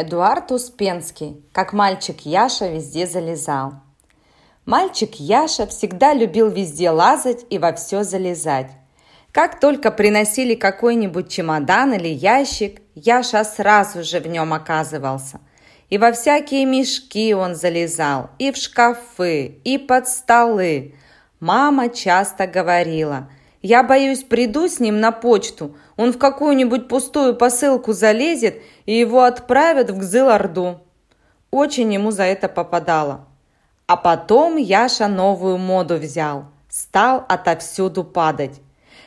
Эдуард Успенский, как мальчик Яша везде залезал. Мальчик Яша всегда любил везде лазать и во все залезать. Как только приносили какой-нибудь чемодан или ящик, Яша сразу же в нем оказывался. И во всякие мешки он залезал, и в шкафы, и под столы. Мама часто говорила – я боюсь, приду с ним на почту, он в какую-нибудь пустую посылку залезет и его отправят в Гзыл-Орду. Очень ему за это попадало. А потом Яша новую моду взял, стал отовсюду падать.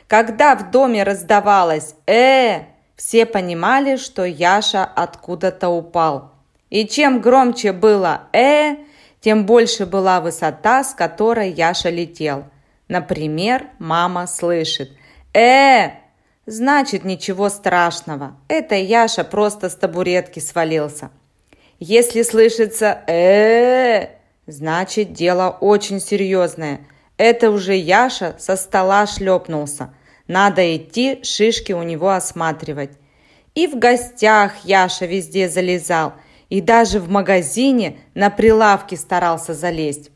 Когда в доме раздавалось «э», все понимали, что Яша откуда-то упал. И чем громче было «э», тем больше была высота, с которой Яша летел. Например, мама слышит «Э!» Значит, ничего страшного. Это Яша просто с табуретки свалился. Если слышится э, значит, дело очень серьезное. Это уже Яша со стола шлепнулся. Надо идти шишки у него осматривать. И в гостях Яша везде залезал, и даже в магазине на прилавке старался залезть.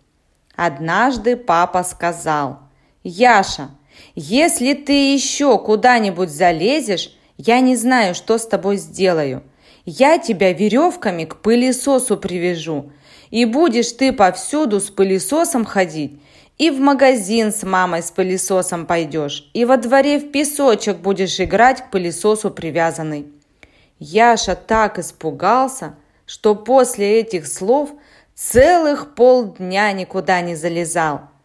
Однажды папа сказал – «Яша, если ты еще куда-нибудь залезешь, я не знаю, что с тобой сделаю. Я тебя веревками к пылесосу привяжу, и будешь ты повсюду с пылесосом ходить, и в магазин с мамой с пылесосом пойдешь, и во дворе в песочек будешь играть к пылесосу привязанный». Яша так испугался, что после этих слов целых полдня никуда не залезал –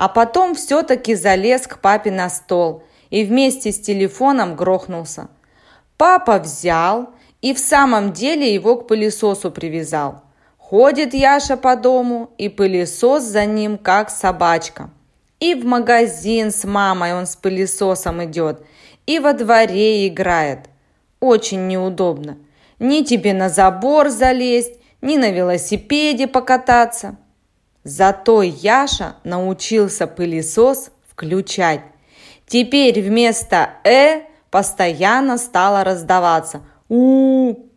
а потом все-таки залез к папе на стол и вместе с телефоном грохнулся. Папа взял и в самом деле его к пылесосу привязал. Ходит Яша по дому, и пылесос за ним, как собачка. И в магазин с мамой он с пылесосом идет, и во дворе играет. Очень неудобно. Ни тебе на забор залезть, ни на велосипеде покататься. Зато Яша научился пылесос включать. Теперь вместо «э» постоянно стало раздаваться у, -у.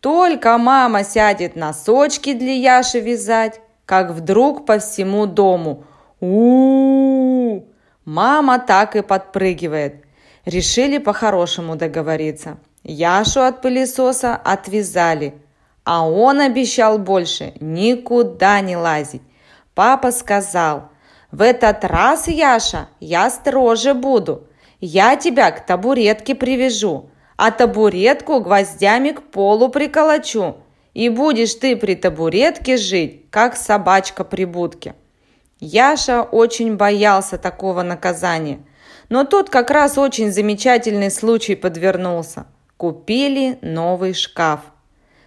Только мама сядет носочки для Яши вязать, как вдруг по всему дому у, -у, -у. Мама так и подпрыгивает. Решили по-хорошему договориться. Яшу от пылесоса отвязали, а он обещал больше никуда не лазить. Папа сказал, «В этот раз, Яша, я строже буду. Я тебя к табуретке привяжу, а табуретку гвоздями к полу приколочу. И будешь ты при табуретке жить, как собачка при будке». Яша очень боялся такого наказания. Но тут как раз очень замечательный случай подвернулся. Купили новый шкаф.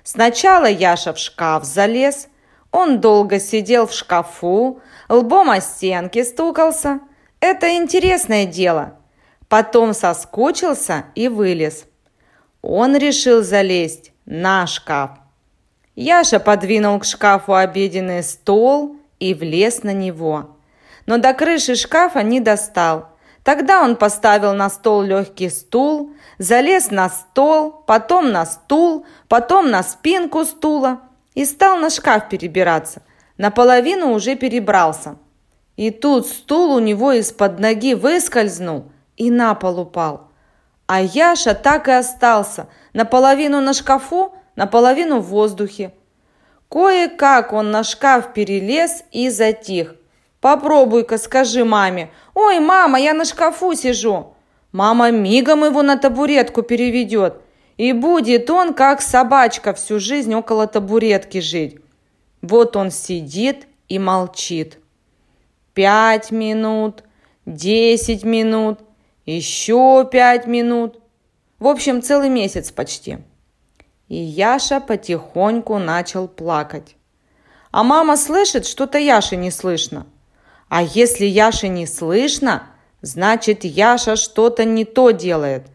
Сначала Яша в шкаф залез, он долго сидел в шкафу, лбом о стенки стукался. Это интересное дело. Потом соскучился и вылез. Он решил залезть на шкаф. Яша подвинул к шкафу обеденный стол и влез на него. Но до крыши шкафа не достал. Тогда он поставил на стол легкий стул, залез на стол, потом на стул, потом на спинку стула – и стал на шкаф перебираться. Наполовину уже перебрался. И тут стул у него из-под ноги выскользнул и на пол упал. А Яша так и остался, наполовину на шкафу, наполовину в воздухе. Кое-как он на шкаф перелез и затих. «Попробуй-ка, скажи маме. Ой, мама, я на шкафу сижу». Мама мигом его на табуретку переведет – и будет он, как собачка, всю жизнь около табуретки жить. Вот он сидит и молчит. Пять минут, десять минут, еще пять минут. В общем, целый месяц почти. И Яша потихоньку начал плакать. А мама слышит, что-то Яше не слышно. А если Яше не слышно, значит Яша что-то не то делает –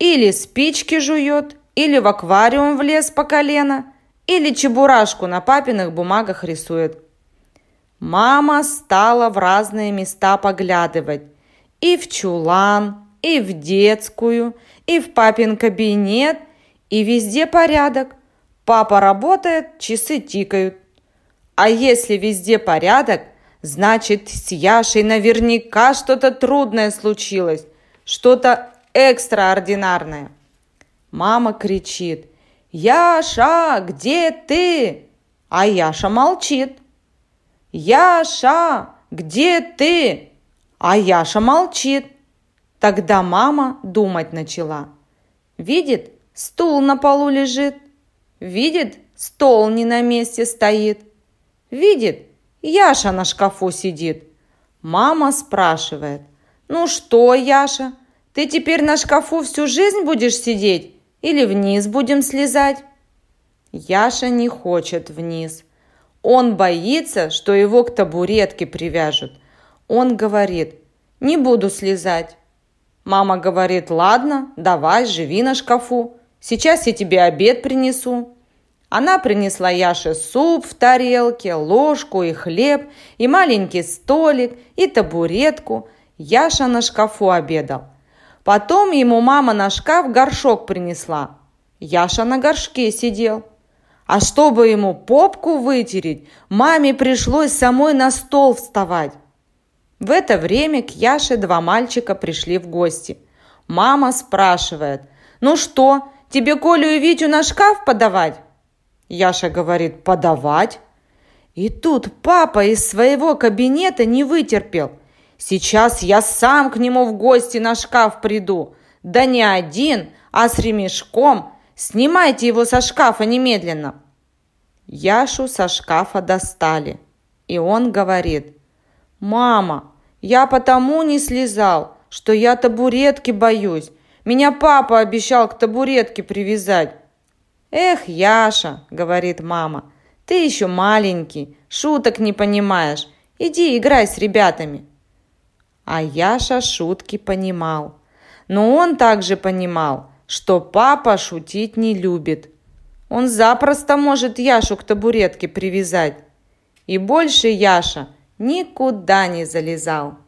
или спички жует, или в аквариум влез по колено, или чебурашку на папиных бумагах рисует. Мама стала в разные места поглядывать. И в чулан, и в детскую, и в папин кабинет, и везде порядок. Папа работает, часы тикают. А если везде порядок, значит, с Яшей наверняка что-то трудное случилось, что-то экстраординарное. Мама кричит, «Яша, где ты?» А Яша молчит. «Яша, где ты?» А Яша молчит. Тогда мама думать начала. Видит, стул на полу лежит. Видит, стол не на месте стоит. Видит, Яша на шкафу сидит. Мама спрашивает. «Ну что, Яша, ты теперь на шкафу всю жизнь будешь сидеть или вниз будем слезать?» Яша не хочет вниз. Он боится, что его к табуретке привяжут. Он говорит, не буду слезать. Мама говорит, ладно, давай, живи на шкафу. Сейчас я тебе обед принесу. Она принесла Яше суп в тарелке, ложку и хлеб, и маленький столик, и табуретку. Яша на шкафу обедал. Потом ему мама на шкаф горшок принесла. Яша на горшке сидел. А чтобы ему попку вытереть, маме пришлось самой на стол вставать. В это время к Яше два мальчика пришли в гости. Мама спрашивает, «Ну что, тебе Колю и Витю на шкаф подавать?» Яша говорит, «Подавать?» И тут папа из своего кабинета не вытерпел. «Сейчас я сам к нему в гости на шкаф приду. Да не один, а с ремешком. Снимайте его со шкафа немедленно!» Яшу со шкафа достали. И он говорит, «Мама, я потому не слезал, что я табуретки боюсь. Меня папа обещал к табуретке привязать». «Эх, Яша», — говорит мама, — «ты еще маленький, шуток не понимаешь. Иди играй с ребятами». А Яша шутки понимал. Но он также понимал, что папа шутить не любит. Он запросто может Яшу к табуретке привязать. И больше Яша никуда не залезал.